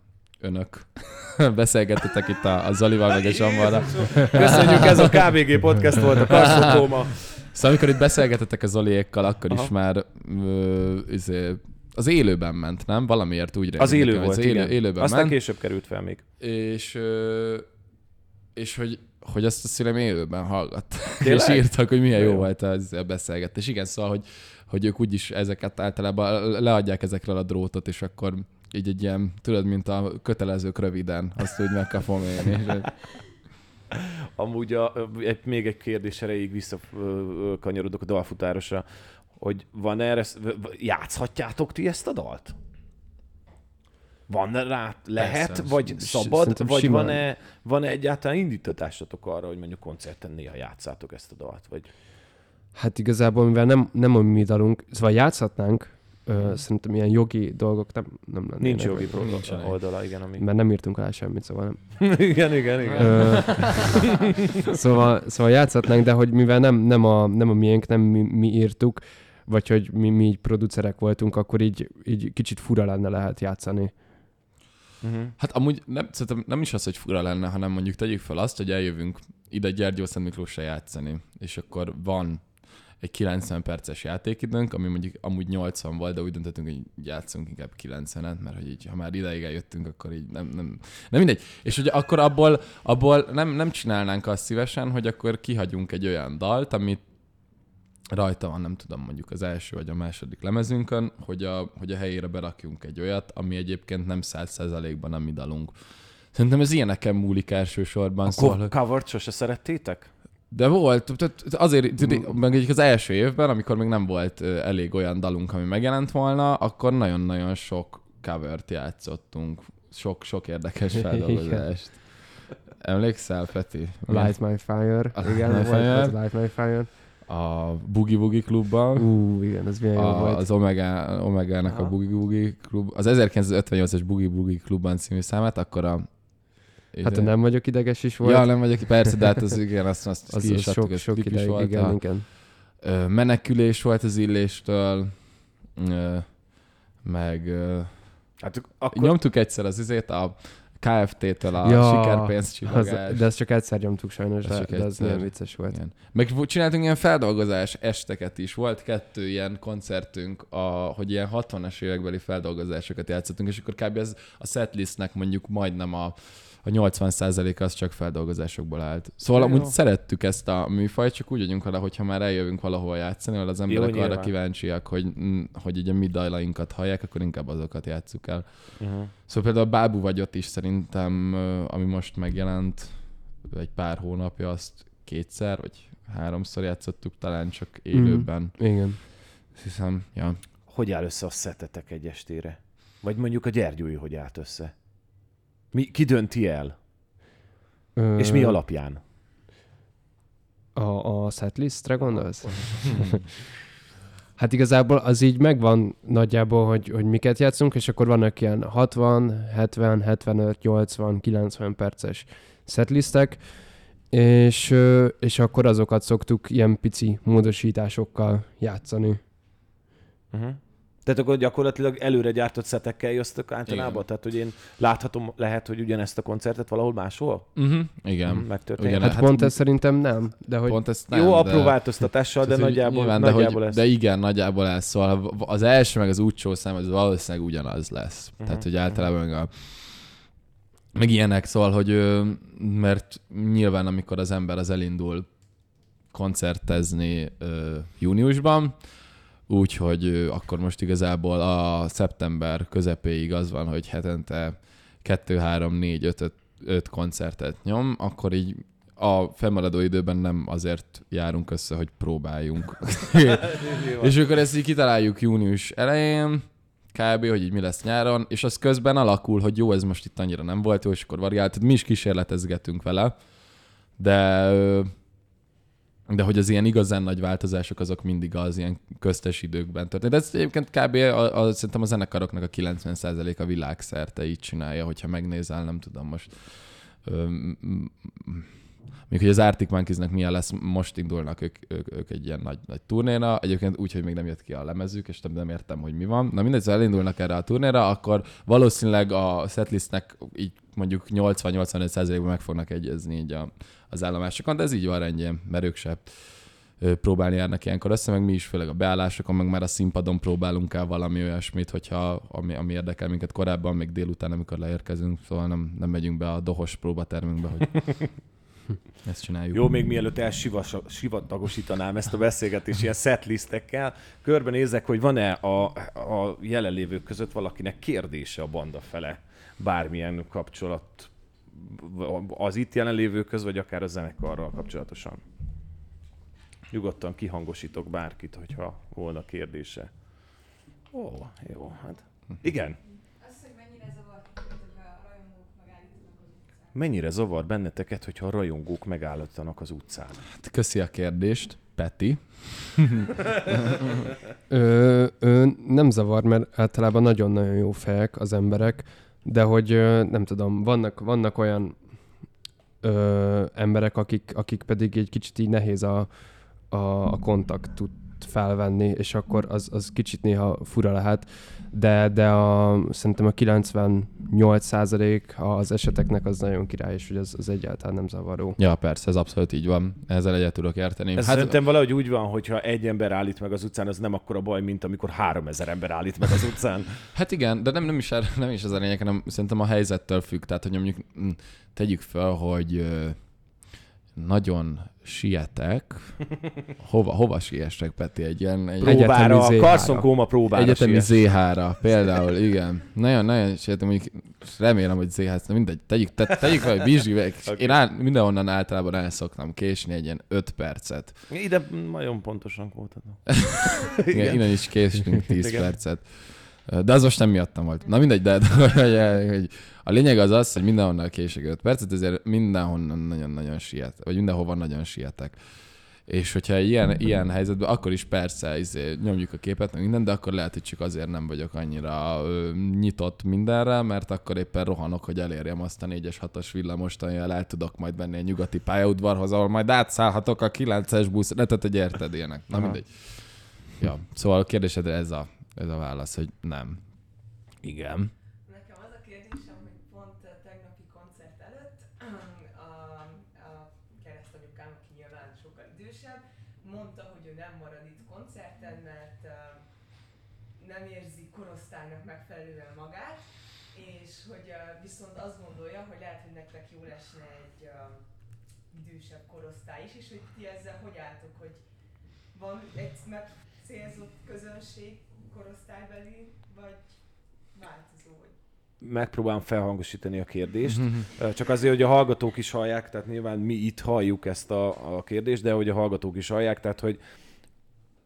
önök, beszélgettetek itt a, a Zolival meg a Zsambalra. Köszönjük, ez a KBG podcast volt, a Karszokóma. Szóval amikor itt beszélgettetek a Zoliékkal, akkor is Aha. már ö, izé, az élőben ment, nem? Valamiért úgy Az élő nekem, volt, az élő, igen. élőben Aztán ment. később került fel még. és, ö, és hogy, hogy azt a szülem élőben hallgat. Tényleg? és írtak, hogy milyen jó, jó. volt az a beszélgetés. Igen, szóval, hogy, hogy ők úgyis ezeket általában leadják ezekről a drótot, és akkor így egy ilyen, tudod, mint a kötelezők röviden, azt úgy meg kell fogni. És, Amúgy a, egy, még egy kérdés erejéig visszakanyarodok a dalfutárosra, hogy van erre, játszhatjátok ti ezt a dalt? Van rá, lehet, Persze. vagy szabad, vagy simán. van-e, van-e egyáltalán indítatásatok arra, hogy mondjuk koncerten néha játszátok ezt a dalt? Vagy... Hát igazából, mivel nem, nem a mi dalunk, szóval játszhatnánk, ö, szerintem ilyen jogi dolgok nem, nem lennének. Nincs jogi nincsenek. oldala, igen, ami... Mert nem írtunk alá semmit, szóval nem. igen, igen, igen. Ö, szóval, szóval játszhatnánk, de hogy mivel nem, nem, a, nem a miénk, nem mi, mi írtuk, vagy hogy mi, mi így producerek voltunk, akkor így, így kicsit fura lenne lehet játszani. Uh-huh. Hát amúgy nem, szerintem nem is az, hogy fura lenne, hanem mondjuk tegyük fel azt, hogy eljövünk ide Gyergyó Szent Miklósra játszani, és akkor van egy 90 perces játékidőnk, ami mondjuk amúgy 80 volt, de úgy döntöttünk, hogy játszunk inkább 90-et, mert hogy így, ha már ideig eljöttünk, akkor így nem, nem, nem mindegy. És hogy akkor abból, abból nem, nem csinálnánk azt szívesen, hogy akkor kihagyunk egy olyan dalt, amit rajta van, nem tudom, mondjuk az első vagy a második lemezünkön, hogy a, hogy a helyére berakjunk egy olyat, ami egyébként nem száz százalékban a mi dalunk. Szerintem ez ilyeneken múlik elsősorban. A Szóval, co- covert sose szerettétek? de volt, tehát azért, meg egyik az első évben, amikor még nem volt elég olyan dalunk, ami megjelent volna, akkor nagyon-nagyon sok covert játszottunk. Sok, sok érdekes feldolgozást. Emlékszel, Peti? Light My Fire. A igen, Light My volt, Fire. volt Light My Fire. A Boogie Boogie klubban. Ú, igen, ez milyen jó a, volt. az Omega, Omega-nak a Aha. Boogie Boogie klub, az 1958-as Boogie Boogie klubban című számát, akkor a... Hát a nem vagyok ideges is volt. Ja, nem vagyok, persze, de hát az igen, azt, azt az, ki is az adtuk, sok, sok klip is ideig, volt. igen, a, igen. ö, menekülés volt az illéstől, ö, meg ö, Hát akkor... nyomtuk egyszer az izét, a KFT-től a Ja, sikerpénz Az, de ezt csak egyszer nyomtuk sajnos, Ez de, de az nagyon vicces volt. Igen. Meg csináltunk ilyen feldolgozás esteket is. Volt kettő ilyen koncertünk, a, hogy ilyen 60-as évekbeli feldolgozásokat játszottunk, és akkor kb. Ez a setlistnek mondjuk majdnem a, a 80%-a az csak feldolgozásokból állt. Szóval Jó. amúgy szerettük ezt a műfajt, csak úgy vagyunk vele, hogyha már eljövünk valahol játszani, ahol az emberek arra nyilván. kíváncsiak, hogy, mm, hogy így a mi dajlainkat hallják, akkor inkább azokat játsszuk el. Uh-huh. Szóval például a Bábú vagyot is szerintem, ami most megjelent egy pár hónapja, azt kétszer vagy háromszor játszottuk, talán csak élőben. Igen. Azt hiszem, ja. Hogy áll össze a szetetek egy estére? Vagy mondjuk a Gyergyói hogy állt össze? Mi, ki dönti el? Ö, És mi alapján? A, a setlistre gondolsz? hát igazából az így megvan nagyjából, hogy, hogy miket játszunk, és akkor vannak ilyen 60, 70, 75, 80, 90 perces setlistek, és, és akkor azokat szoktuk ilyen pici módosításokkal játszani. Uh-huh. Tehát akkor gyakorlatilag előre gyártott szetekkel jöttök általában? Igen. Tehát, hogy én láthatom, lehet, hogy ugyanezt a koncertet valahol máshol Uh-huh. Igen. Mhm, megtörténik. Ugyan- Hát, hát pont ez szerintem nem, de hogy Pont ezt Nem, Jó, de... apró változtatással, de Tehát, hogy nagyjából, nyilván, de, nagyjából hogy, ez. de igen, nagyjából ez. Szóval az első meg az útsó szám, az valószínűleg ugyanaz lesz. Uh-huh. Tehát, hogy általában meg a meg ilyenek, szóval, hogy mert nyilván amikor az ember az elindul koncertezni ö, júniusban, úgyhogy akkor most igazából a szeptember közepéig az van, hogy hetente 2, 3, 4, 5, 5, 5 koncertet nyom, akkor így a fennmaradó időben nem azért járunk össze, hogy próbáljunk. és akkor ezt így kitaláljuk június elején, kb., hogy így mi lesz nyáron, és az közben alakul, hogy jó, ez most itt annyira nem volt jó, és akkor variált. Mi is kísérletezgetünk vele, de de hogy az ilyen igazán nagy változások azok mindig az ilyen köztes időkben történnek. De ez egyébként kb. A, a, szerintem a zenekaroknak a 90% a világszerte így csinálja, hogyha megnézel, nem tudom most. Még hogy az Arctic Monkeysnek milyen lesz, most indulnak ők, ők, ők egy ilyen nagy, nagy turnéra, egyébként úgy, hogy még nem jött ki a lemezük, és nem, nem értem, hogy mi van. Na mindegy, ha elindulnak erre a turnéra, akkor valószínűleg a setlistnek így mondjuk 80-85%-ban meg fognak egyezni így a, az állomásokon, de ez így van rendjén, mert ők se próbálni járnak ilyenkor össze, meg mi is főleg a beállásokon, meg már a színpadon próbálunk el valami olyasmit, hogyha ami, ami érdekel minket korábban, még délután, amikor leérkezünk, szóval nem, nem megyünk be a dohos próbatermünkbe, hogy ezt csináljuk. Jó, még mielőtt elsivatagosítanám ezt a beszélgetést ilyen setlistekkel, körbenézek, hogy van-e a, a jelenlévők között valakinek kérdése a banda fele bármilyen kapcsolat az itt jelenlévőköz, vagy akár a zenekarral kapcsolatosan. Nyugodtan kihangosítok bárkit, hogyha volna kérdése. Ó, jó, hát igen. Az, hogy mennyire zavar titeket, hogyha a rajongók megállítanak az utcán. Mennyire zavar benneteket, hogyha a rajongók megállítanak az utcán? Hát Köszi a kérdést, Peti. Ö, ö, nem zavar, mert általában nagyon-nagyon jó fejek az emberek, de hogy ö, nem tudom, vannak, vannak olyan ö, emberek, akik, akik pedig egy kicsit így nehéz a, a, a kontaktut felvenni, és akkor az, az kicsit néha fura lehet, de, de a, szerintem a 98% az eseteknek az nagyon király, és hogy az, az egyáltalán nem zavaró. Ja, persze, ez abszolút így van. Ezzel egyet tudok érteni. Ez hát, szerintem valahogy úgy van, hogyha egy ember állít meg az utcán, az nem akkora baj, mint amikor három ezer ember állít meg az utcán. Hát igen, de nem, nem, is, nem is ez a lényeg, hanem szerintem a helyzettől függ. Tehát, hogy mondjuk mm, tegyük fel, hogy nagyon sietek. Hova, hova siessek, Peti? Egy ilyen... Egy, Egyetemi Próbára, Z3-ra. Carson Kóma próbára Egyetemi. Z-ra, például, igen. Nagyon, nagyon sietem, mondjuk remélem, hogy na mindegy, tegyük, te, tegyük fel, meg. Oké. Én áll, mindenhonnan általában el szoktam késni egy ilyen 5 percet. Ide nagyon pontosan voltad. Igen, innen is késünk 10 Igen. percet. De az most nem miattam volt. Na mindegy, de, de hogy, a lényeg az az, hogy mindenhonnan kések 5 percet, ezért mindenhonnan nagyon-nagyon siet, vagy mindenhova nagyon sietek. És hogyha ilyen, ilyen helyzetben, akkor is persze izé, nyomjuk a képet, meg minden, de akkor lehet, hogy csak azért nem vagyok annyira ö, nyitott mindenre, mert akkor éppen rohanok, hogy elérjem azt a 4-es 6-os villamost, amivel el tudok majd menni a nyugati pályaudvarhoz, ahol majd átszállhatok a 9-es busz, ne, tehát, hogy érted ilyenek. Na mindegy. Ja, szóval a kérdésedre ez a, ez a válasz, hogy nem. Igen. Nekem az a kérdésem, hogy pont a tegnapi koncert előtt a, a keresztanyukám, aki nyilván sokkal idősebb, mondta, hogy ő nem marad itt koncerten, mert nem érzi korosztálynak megfelelően magát, és hogy viszont azt gondolja, hogy lehet, hogy nektek jó lesne egy idősebb korosztály is, és hogy ti ezzel hogy álltok, hogy van egy megcélzott közönség korosztálybeli, vagy változó, vagy Megpróbálom felhangosítani a kérdést. Ö, Csak azért, hogy a hallgatók is hallják, tehát nyilván mi itt halljuk ezt a, a kérdést, de hogy a hallgatók is hallják, tehát hogy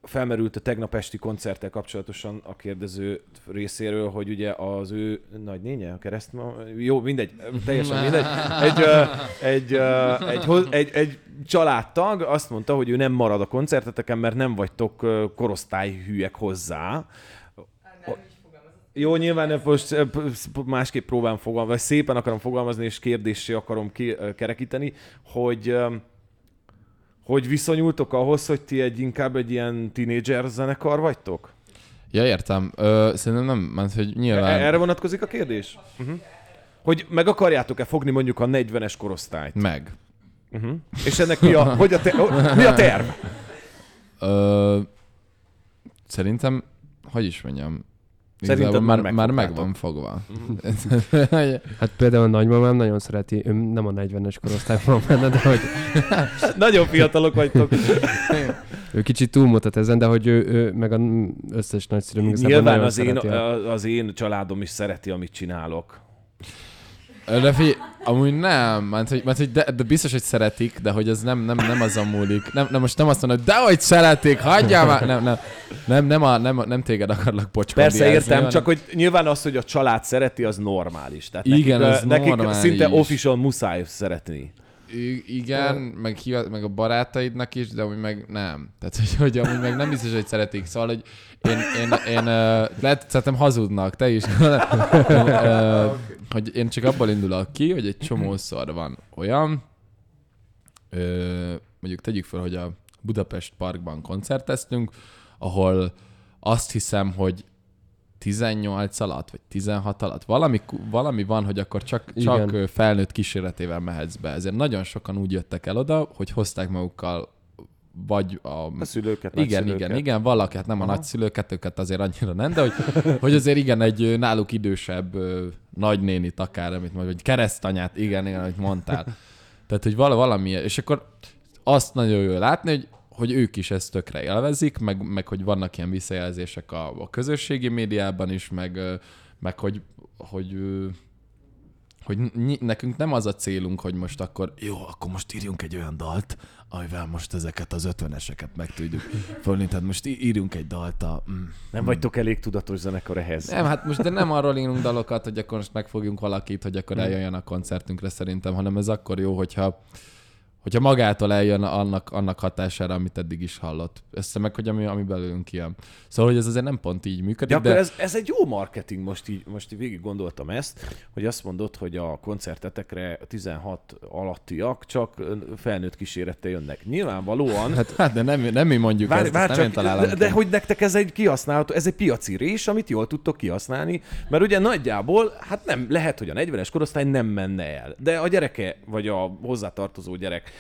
felmerült a tegnap esti koncerttel kapcsolatosan a kérdező részéről, hogy ugye az ő nagy nénye, a keresztma, jó, mindegy, teljesen mindegy, egy, egy, egy, hoz- egy, egy családtag azt mondta, hogy ő nem marad a koncerteteken, mert nem vagytok korosztályhűek hozzá. Jó, nyilván nem most másképp próbálom fogalmazni, vagy szépen akarom fogalmazni, és kérdéssé akarom ki, kerekíteni, hogy hogy viszonyultok ahhoz, hogy ti egy inkább egy ilyen tínédzser zenekar vagytok? Ja, értem. Ö, szerintem nem, mert hogy E- nyilván... Erre vonatkozik a kérdés? Uh-huh. Hogy meg akarjátok-e fogni mondjuk a 40-es korosztályt? Meg. Uh-huh. És ennek mi a, hogy a, te, mi a terv? Ö, szerintem, hogy is mondjam, Szerinted már már, már meg van fogva. Hát például a nagymamám nagyon szereti, ő nem a 40-es korosztályban benne, de hogy Nagyon fiatalok vagytok. ő kicsit túlmutat ezen, de hogy ő, ő meg az összes nagyszülőm Nyilván az én, a- az én családom is szereti, amit csinálok. De figyelj, amúgy nem, mert hogy, mert, hogy de, de, biztos, hogy szeretik, de hogy ez nem, nem, nem azon múlik. Nem, nem, most nem azt mondom, hogy dehogy szeretik, hagyjál már! Nem, nem, nem, nem, a, nem, nem téged akarlak pocskondiázni. Persze értem, csak hogy nyilván az, hogy a család szereti, az normális. Tehát Igen, nekik, ö, nekik normális. szinte official muszáj szeretni. I- igen, meg, hivat, meg a barátaidnak is, de amúgy meg nem. Tehát, hogy, hogy amúgy meg nem biztos, hogy szeretik. Szóval, hogy én, én, én uh, lehet, szerintem hazudnak, te is. uh, hogy én csak abból indulok ki, hogy egy csomószor van olyan, uh, mondjuk tegyük fel, hogy a Budapest Parkban koncerteztünk, ahol azt hiszem, hogy 18 alatt, vagy 16 alatt, valami, valami van, hogy akkor csak, csak Igen. felnőtt kíséretével mehetsz be. Ezért nagyon sokan úgy jöttek el oda, hogy hozták magukkal vagy a... A szülőket, igen, nagyszülőket. igen, igen, valaki, hát nem a nagyszülőket, őket azért annyira nem, de hogy, hogy azért igen, egy náluk idősebb nagynénit akár, amit mondjuk, vagy keresztanyát, igen, igen, amit mondtál. Tehát, hogy vala, valami, és akkor azt nagyon jó látni, hogy, hogy ők is ezt tökre élvezik, meg, meg hogy vannak ilyen visszajelzések a, a közösségi médiában is, meg, meg hogy, hogy, hogy nekünk nem az a célunk, hogy most akkor jó, akkor most írjunk egy olyan dalt, amivel most ezeket az ötveneseket meg tudjuk fölni. Tehát most írjunk egy dalt a... Mm, Nem vagytok elég tudatos zenekar ehhez. nem, hát most de nem arról írunk dalokat, hogy akkor most megfogjunk valakit, hogy akkor eljöjjön a koncertünkre szerintem, hanem ez akkor jó, hogyha hogyha magától eljön annak, annak hatására, amit eddig is hallott. Össze meg, hogy ami, ami belőlünk ilyen. Szóval, hogy ez azért nem pont így működik, De de, ez, ez egy jó marketing, most így, most így végig gondoltam ezt, hogy azt mondod, hogy a koncertetekre 16 alattiak csak felnőtt kísérettel jönnek. Nyilvánvalóan, hát, hát de nem, nem mi mondjuk várj, ezt, várj ezt nem csak, én találom de, de hogy nektek ez egy kihasználható, ez egy piaci rés, amit jól tudtok kihasználni, mert ugye nagyjából, hát nem, lehet, hogy a 40-es korosztály nem menne el, de a gyereke, vagy a hozzátartozó gyerek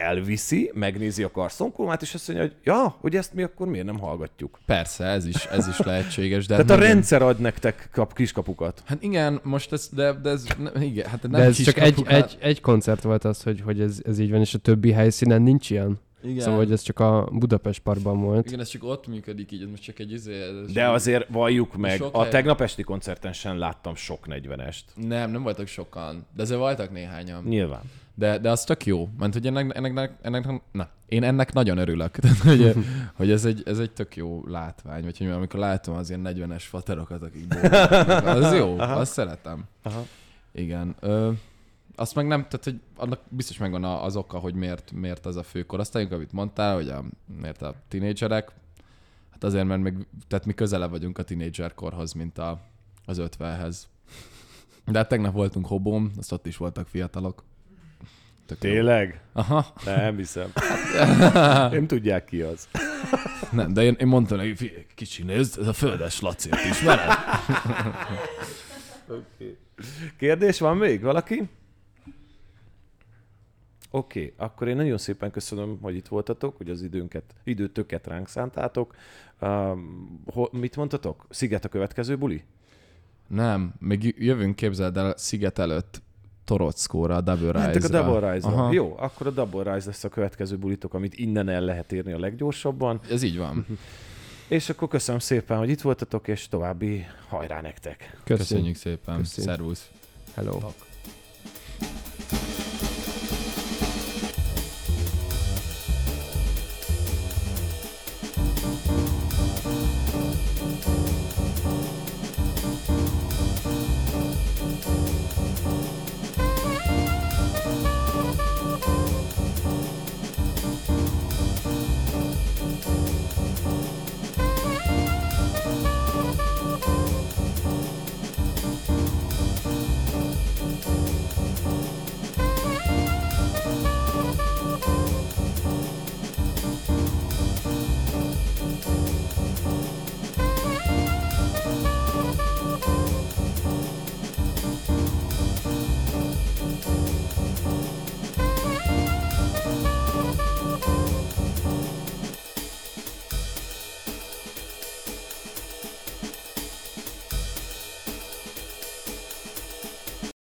elviszi, megnézi a karszonkulmát, és azt mondja, hogy ja, hogy ezt mi akkor miért nem hallgatjuk. Persze, ez is, ez is lehetséges. De Tehát hát a rendszer ad nektek kap, kiskapukat. Hát igen, most ez, de, de ez, ne, igen, hát nem De ez csak egy, egy, egy koncert volt az, hogy, hogy ez, ez így van, és a többi helyszínen nincs ilyen. Igen. Szóval, hogy ez csak a Budapest Parkban volt. Igen, ez csak ott működik így, ez most csak egy izé... ez De azért valljuk meg, Sok a hely- tegnap esti koncerten sem láttam sok 40-est. Nem, nem voltak sokan, de azért voltak néhányan. Nyilván. De, de az tök jó, mert hogy ennek, ennek, ennek, na, én ennek nagyon örülök, Tehát, hogy, hogy ez, egy, ez egy tök jó látvány, vagy hogy amikor látom az ilyen 40-es faterokat, akik bólogatnak, az jó, azt szeretem. Aha. Igen. Ö, azt meg nem, tehát hogy annak biztos megvan az oka, hogy miért, miért az a fő korosztályunk, amit mondtál, hogy a, miért a tinédzserek. Hát azért, mert meg, tehát mi közelebb vagyunk a tinédzserkorhoz, mint a, az 50-hez. De hát tegnap voltunk hobón, azt ott is voltak fiatalok. Jó. Tényleg? Aha. Nem hiszem. Nem tudják ki az. Nem, de én, én mondtam neki, "Figyelj, kicsi nézd, ez a földes Lacért ismered? Kérdés van még? Valaki? Oké, okay, akkor én nagyon szépen köszönöm, hogy itt voltatok, hogy az időnket, időtöket ránk szántátok. Um, ho, mit mondtatok? Sziget a következő buli? Nem, még jövünk, képzeld el, Sziget előtt Torockóra, a Double Rise-ra. A Double rise. Jó, akkor a Double Rise lesz a következő bulitok, amit innen el lehet érni a leggyorsabban. Ez így van. És akkor köszönöm szépen, hogy itt voltatok, és további hajrá nektek! Köszönjük. Köszönjük szépen. Köszönjük. Szervusz. Hello. Tak.